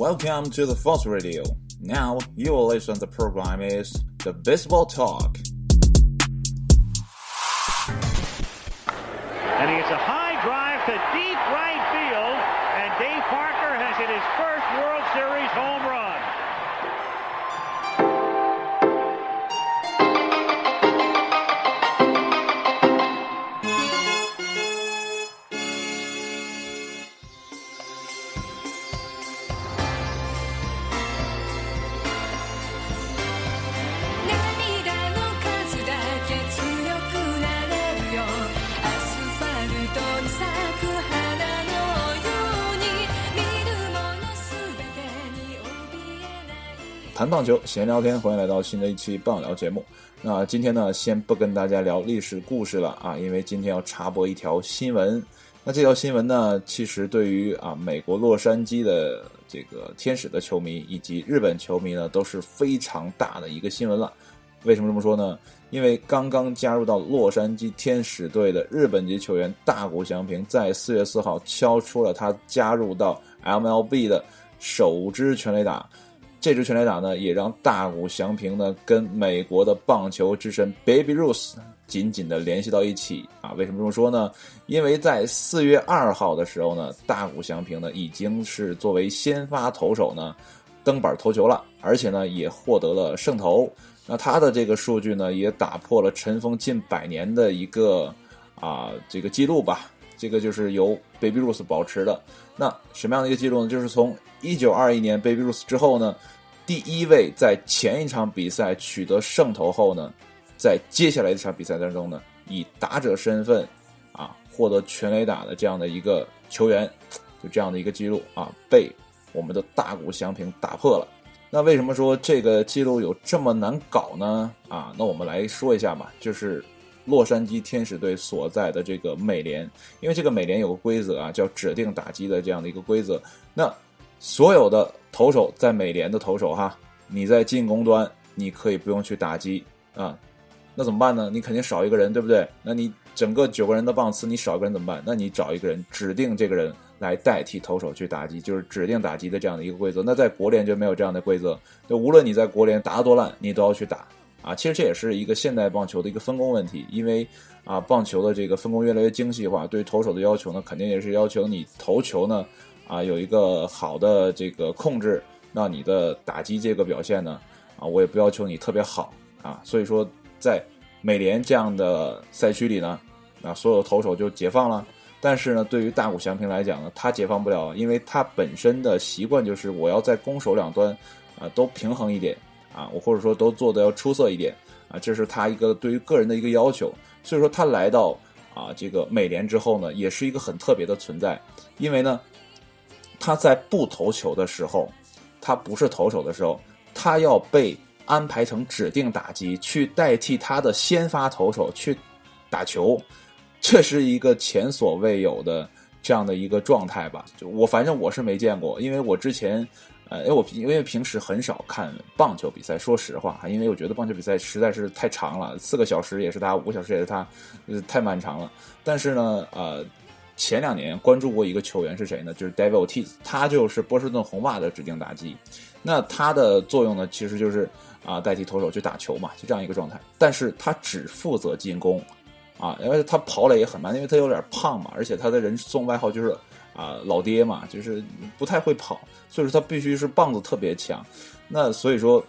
Welcome to the Force Radio. Now you will listen to the program is the Baseball Talk. And he hits a high drive to deep right field, and Dave Parker has hit his first World Series home run. “谈棒球，闲聊天，欢迎来到新的一期棒聊节目。那今天呢，先不跟大家聊历史故事了啊，因为今天要插播一条新闻。那这条新闻呢，其实对于啊美国洛杉矶的这个天使的球迷以及日本球迷呢，都是非常大的一个新闻了。为什么这么说呢？因为刚刚加入到洛杉矶天使队的日本籍球员大谷翔平，在四月四号敲出了他加入到 MLB 的首支全垒打。这支全垒打呢，也让大谷翔平呢跟美国的棒球之神 Baby Ruth 紧紧的联系到一起啊。为什么这么说呢？因为在四月二号的时候呢，大谷翔平呢已经是作为先发投手呢登板投球了，而且呢也获得了胜投。那他的这个数据呢，也打破了尘封近百年的一个啊这个记录吧。这个就是由 Baby Ruth 保持的。那什么样的一个记录呢？就是从一九二一年 Baby Ruth 之后呢，第一位在前一场比赛取得胜投后呢，在接下来这场比赛当中呢，以打者身份啊获得全垒打的这样的一个球员，就这样的一个记录啊，被我们的大谷翔平打破了。那为什么说这个记录有这么难搞呢？啊，那我们来说一下吧，就是洛杉矶天使队所在的这个美联，因为这个美联有个规则啊，叫指定打击的这样的一个规则。那所有的投手在美联的投手哈，你在进攻端你可以不用去打击啊，那怎么办呢？你肯定少一个人，对不对？那你整个九个人的棒次，你少一个人怎么办？那你找一个人，指定这个人来代替投手去打击，就是指定打击的这样的一个规则。那在国联就没有这样的规则，就无论你在国联打得多烂，你都要去打啊。其实这也是一个现代棒球的一个分工问题，因为啊，棒球的这个分工越来越精细化，对投手的要求呢，肯定也是要求你投球呢啊有一个好的这个控制，那你的打击这个表现呢啊，我也不要求你特别好啊。所以说，在美联这样的赛区里呢，啊，所有投手就解放了。但是呢，对于大谷翔平来讲呢，他解放不了，因为他本身的习惯就是我要在攻守两端啊都平衡一点啊，我或者说都做的要出色一点啊，这是他一个对于个人的一个要求。所以说他来到啊这个美联之后呢，也是一个很特别的存在，因为呢，他在不投球的时候，他不是投手的时候，他要被安排成指定打击，去代替他的先发投手去打球，这是一个前所未有的这样的一个状态吧？就我反正我是没见过，因为我之前，呃，因为我因为平时很少看棒球比赛，说实话，因为我觉得棒球比赛实在是太长了，四个小时也是他，五个小时也是他，呃，太漫长了。但是呢，呃。前两年关注过一个球员是谁呢？就是 David Ortiz，他就是波士顿红袜的指定打击。那他的作用呢，其实就是啊代替投手去打球嘛，就这样一个状态。但是他只负责进攻，啊，因为他跑垒也很慢，因为他有点胖嘛，而且他的人送外号就是啊老爹嘛，就是不太会跑，所以说他必须是棒子特别强。那所以说。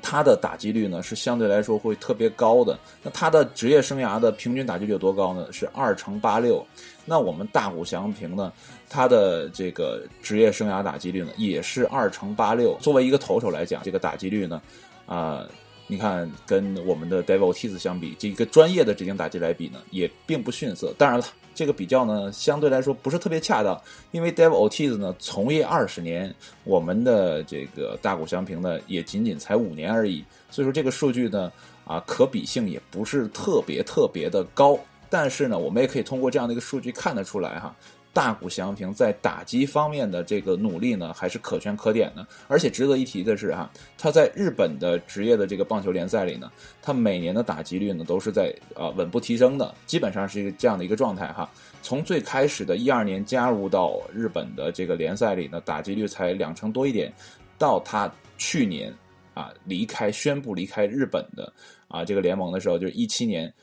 他的打击率呢是相对来说会特别高的。那他的职业生涯的平均打击率有多高呢？是二乘八六。那我们大谷翔平呢，他的这个职业生涯打击率呢也是二乘八六。作为一个投手来讲，这个打击率呢，啊、你看跟我们的 Devil Tiz 相比，这个专业的指定打击来比呢，也并不逊色。当然了。这个比较呢，相对来说不是特别恰当，因为 Dave Ortiz 呢从业二十年，我们的这个大谷祥平呢也仅仅才五年而已，所以说这个数据呢啊可比性也不是特别特别的高。但是呢，我们也可以通过这样的一个数据看得出来哈，大谷翔平在打击方面的这个努力呢，还是可圈可点的。而且值得一提的是哈，他在日本的职业的这个棒球联赛里呢，他每年的打击率呢都是在啊稳步提升的，基本上是一个这样的一个状态哈。从最开始的一二年加入到日本的这个联赛里呢，打击率才两成多一点，到他去年啊离开宣布离开日本的啊这个联盟的时候，就是一七年。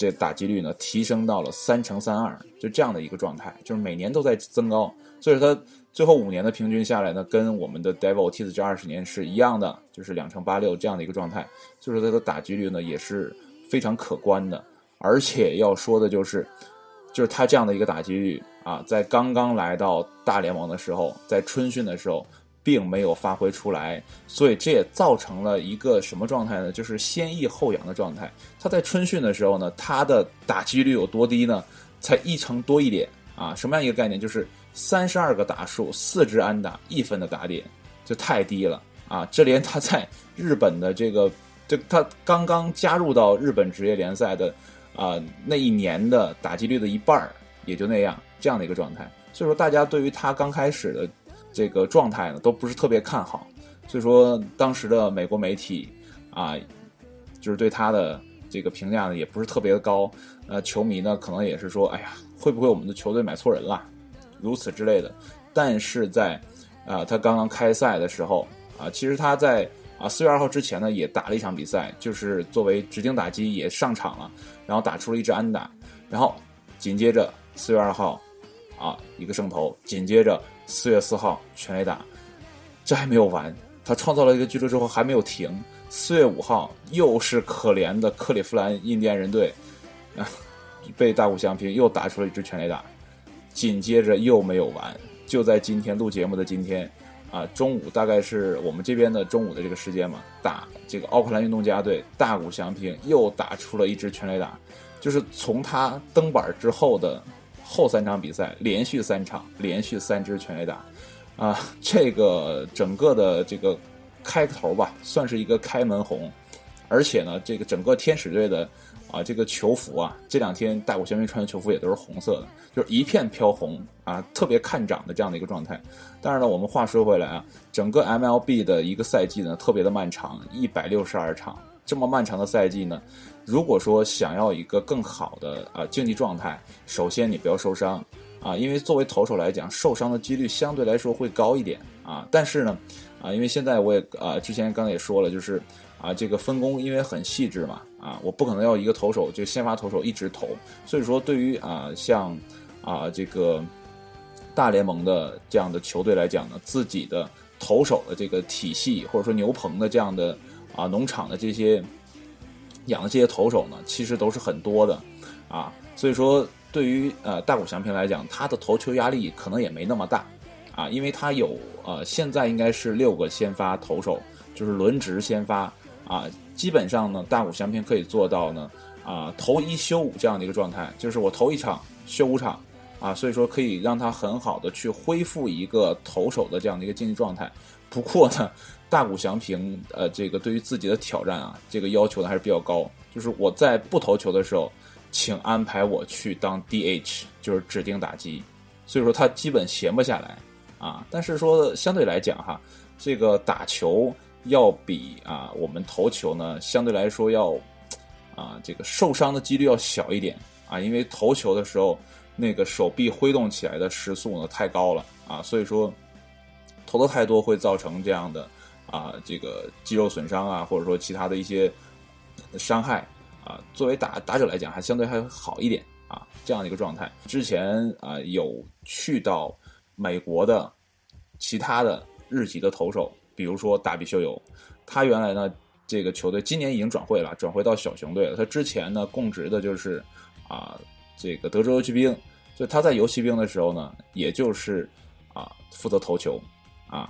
这打击率呢提升到了三乘三二，就这样的一个状态，就是每年都在增高。所以说他最后五年的平均下来呢，跟我们的 Devil T 这二十年是一样的，就是两乘八六这样的一个状态。所以说他的打击率呢也是非常可观的。而且要说的就是，就是他这样的一个打击率啊，在刚刚来到大联盟的时候，在春训的时候。并没有发挥出来，所以这也造成了一个什么状态呢？就是先抑后扬的状态。他在春训的时候呢，他的打击率有多低呢？才一成多一点啊！什么样一个概念？就是三十二个打数，四支安打，一分的打点，就太低了啊！这连他在日本的这个，这他刚刚加入到日本职业联赛的啊那一年的打击率的一半儿也就那样这样的一个状态。所以说，大家对于他刚开始的。这个状态呢，都不是特别看好，所以说当时的美国媒体啊，就是对他的这个评价呢，也不是特别的高。呃，球迷呢，可能也是说，哎呀，会不会我们的球队买错人了，如此之类的。但是在啊，他刚刚开赛的时候啊，其实他在啊四月二号之前呢，也打了一场比赛，就是作为指定打击也上场了，然后打出了一支安打，然后紧接着四月二号啊一个胜投，紧接着。四月四号全垒打，这还没有完，他创造了一个纪录之后还没有停。四月五号又是可怜的克利夫兰印第安人队啊，被大谷翔平又打出了一支全垒打，紧接着又没有完。就在今天录节目的今天啊，中午大概是我们这边的中午的这个时间嘛，打这个奥克兰运动家队，大谷翔平又打出了一支全垒打，就是从他登板之后的。后三场比赛连续三场连续三支全垒打，啊，这个整个的这个开头吧，算是一个开门红，而且呢，这个整个天使队的啊这个球服啊，这两天大谷翔平穿的球服也都是红色的，就是一片飘红啊，特别看涨的这样的一个状态。但是呢，我们话说回来啊，整个 MLB 的一个赛季呢，特别的漫长，一百六十二场，这么漫长的赛季呢。如果说想要一个更好的啊竞技状态，首先你不要受伤啊，因为作为投手来讲，受伤的几率相对来说会高一点啊。但是呢，啊，因为现在我也啊之前刚才也说了，就是啊这个分工因为很细致嘛啊，我不可能要一个投手就先发投手一直投，所以说对于啊像啊这个大联盟的这样的球队来讲呢，自己的投手的这个体系或者说牛棚的这样的啊农场的这些。养的这些投手呢，其实都是很多的，啊，所以说对于呃大谷翔平来讲，他的投球压力可能也没那么大，啊，因为他有呃现在应该是六个先发投手，就是轮值先发，啊，基本上呢大谷翔平可以做到呢啊投一休五这样的一个状态，就是我投一场休五场，啊，所以说可以让他很好的去恢复一个投手的这样的一个竞技状态。不过呢。大谷翔平，呃，这个对于自己的挑战啊，这个要求呢还是比较高。就是我在不投球的时候，请安排我去当 DH，就是指定打击。所以说他基本闲不下来啊。但是说相对来讲哈，这个打球要比啊我们投球呢，相对来说要啊这个受伤的几率要小一点啊。因为投球的时候，那个手臂挥动起来的时速呢太高了啊，所以说投的太多会造成这样的。啊，这个肌肉损伤啊，或者说其他的一些伤害啊，作为打打者来讲，还相对还好一点啊，这样的一个状态。之前啊，有去到美国的其他的日籍的投手，比如说大比修有，他原来呢这个球队今年已经转会了，转会到小熊队了。他之前呢供职的就是啊这个德州游骑兵，就他在游骑兵的时候呢，也就是啊负责投球啊。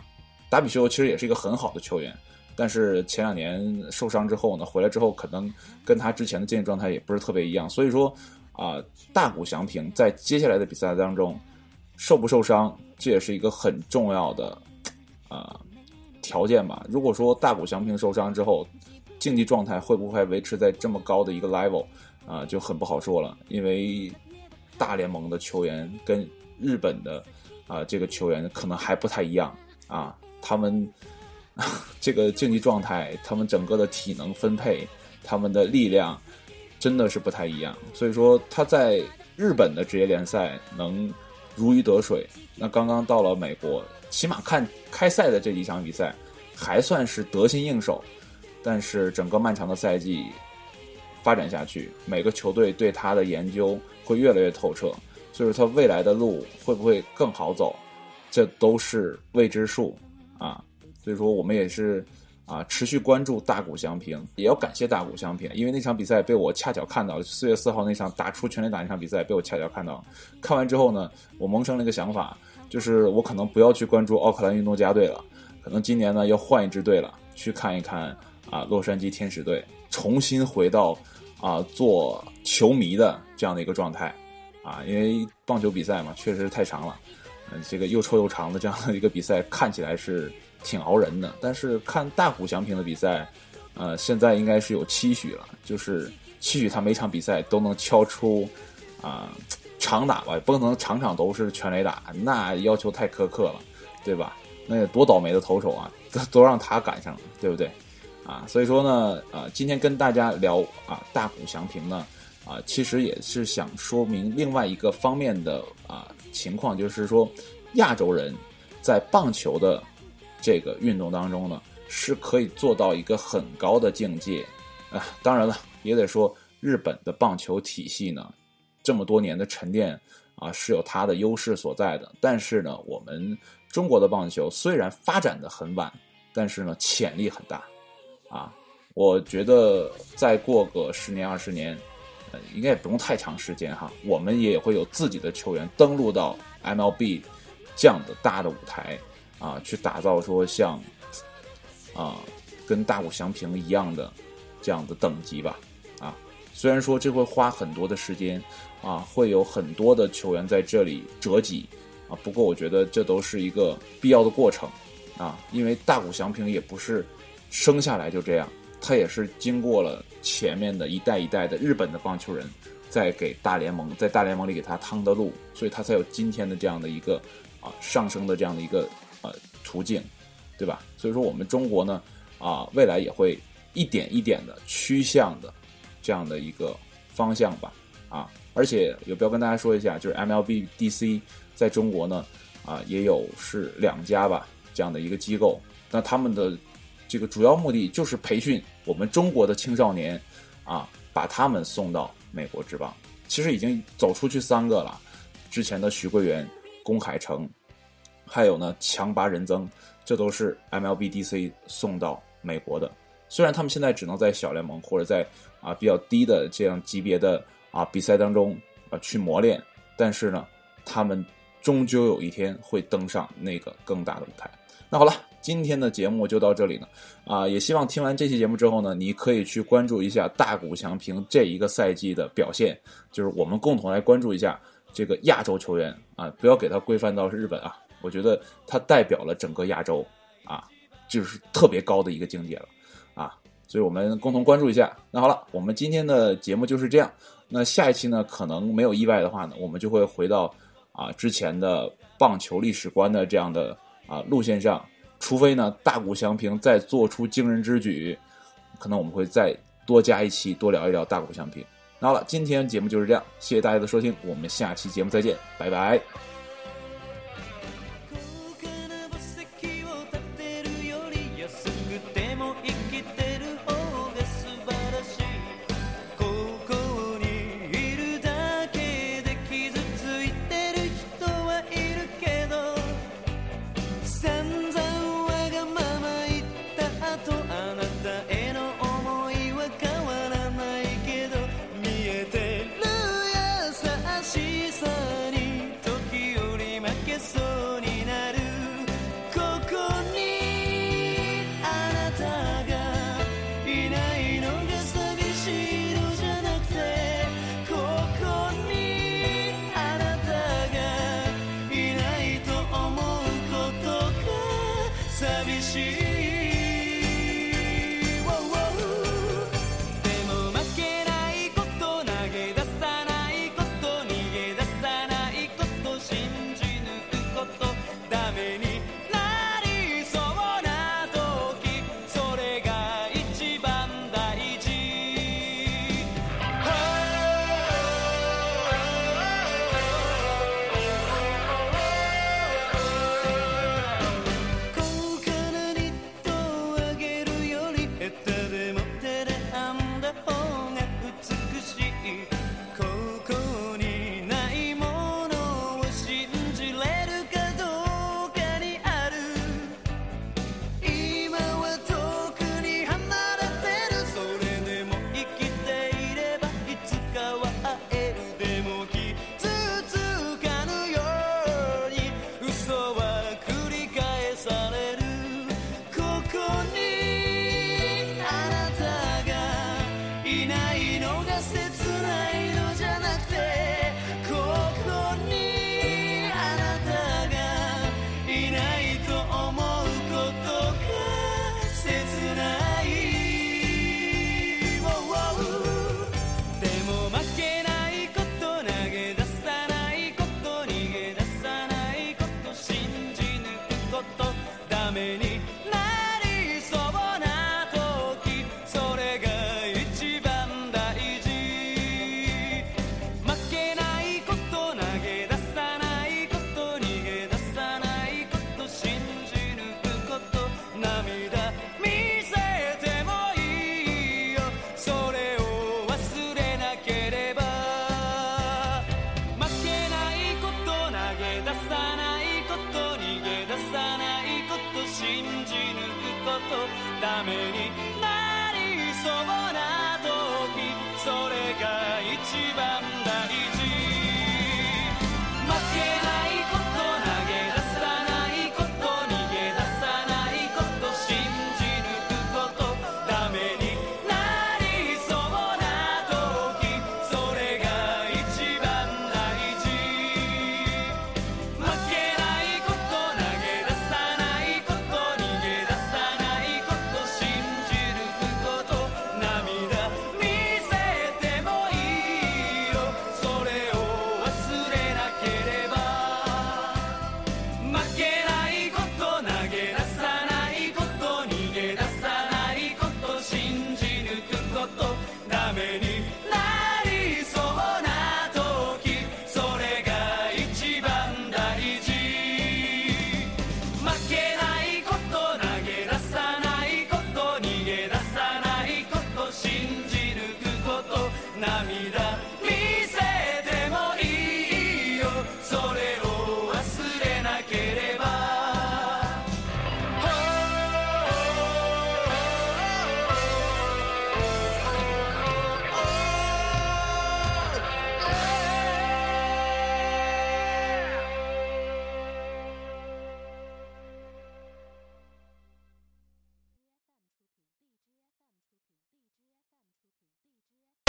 达比修其实也是一个很好的球员，但是前两年受伤之后呢，回来之后可能跟他之前的竞技状态也不是特别一样。所以说啊，大谷翔平在接下来的比赛当中受不受伤，这也是一个很重要的啊条件吧。如果说大谷翔平受伤之后，竞技状态会不会维持在这么高的一个 level 啊，就很不好说了。因为大联盟的球员跟日本的啊、这个球员可能还不太一样啊，他们 这个竞技状态，他们整个的体能分配，他们的力量真的是不太一样。所以说他在日本的职业联赛能如鱼得水，那刚刚到了美国，起码看开赛的这几场比赛还算是得心应手，但是整个漫长的赛季发展下去，每个球队对他的研究会越来越透彻，所以说他未来的路会不会更好走，这都是未知数啊。所以说我们也是啊持续关注大谷翔平，也要感谢大谷翔平，因为那场比赛被我恰巧看到了，四月四号那场打出全垒打那场比赛被我恰巧看到。看完之后呢，我萌生了一个想法，就是我可能不要去关注奥克兰运动家队了，可能今年呢要换一支队了，去看一看啊洛杉矶天使队，重新回到啊做球迷的这样的一个状态啊，因为棒球比赛嘛确实太长了，嗯，这个又臭又长的这样的一个比赛看起来是挺熬人的，但是看大谷翔平的比赛，呃，现在应该是有期许了，就是期许他每场比赛都能敲出啊、长打吧，不可能场场都是全垒打，那要求太苛刻了，对吧？那也多倒霉的投手啊，都都让他赶上了，对不对？啊，所以说呢，啊，今天跟大家聊啊大谷翔平呢，啊，其实也是想说明另外一个方面的啊情况，就是说亚洲人在棒球的这个运动当中呢，是可以做到一个很高的境界啊。当然了，也得说日本的棒球体系呢，这么多年的沉淀啊，是有它的优势所在的。但是呢，我们中国的棒球虽然发展的很晚，但是呢，潜力很大啊。我觉得再过个十年二十年，应该也不用太长时间哈，我们也会有自己的球员登陆到 MLB 这样的大的舞台啊，去打造说像啊跟大谷翔平一样的这样的等级吧啊。虽然说这会花很多的时间啊，会有很多的球员在这里折戟啊，不过我觉得这都是一个必要的过程啊，因为大谷翔平也不是生下来就这样，他也是经过了前面的一代一代的日本的棒球人，在给大联盟在大联盟里给他趟的路，所以他才有今天的这样的一个啊上升的这样的一个呃途径，对吧？所以说我们中国呢啊未来也会一点一点的趋向的这样的一个方向吧啊，而且有必要跟大家说一下，就是 MLB DC 在中国呢啊也有是两家吧这样的一个机构，那他们的这个主要目的就是培训我们中国的青少年啊，把他们送到美国职棒。其实已经走出去三个了，之前的徐桂元、龚海成，还有呢强拔仁增，这都是 MLB DC 送到美国的。虽然他们现在只能在小联盟或者在啊比较低的这样级别的啊比赛当中啊去磨练，但是呢，他们终究有一天会登上那个更大的舞台。那好了，今天的节目就到这里了啊！也希望听完这期节目之后呢，你可以去关注一下大谷翔平这一个赛季的表现，就是我们共同来关注一下这个亚洲球员啊，不要给他规范到日本啊，我觉得他代表了整个亚洲啊，就是特别高的一个境界了啊，所以我们共同关注一下。那好了，我们今天的节目就是这样。那下一期呢，可能没有意外的话呢，我们就会回到啊之前的棒球历史观的这样的。啊，路线上，除非呢大谷翔平再做出惊人之举，可能我们会再多加一期，多聊一聊大谷翔平。那好了，今天节目就是这样，谢谢大家的收听，我们下期节目再见，拜拜。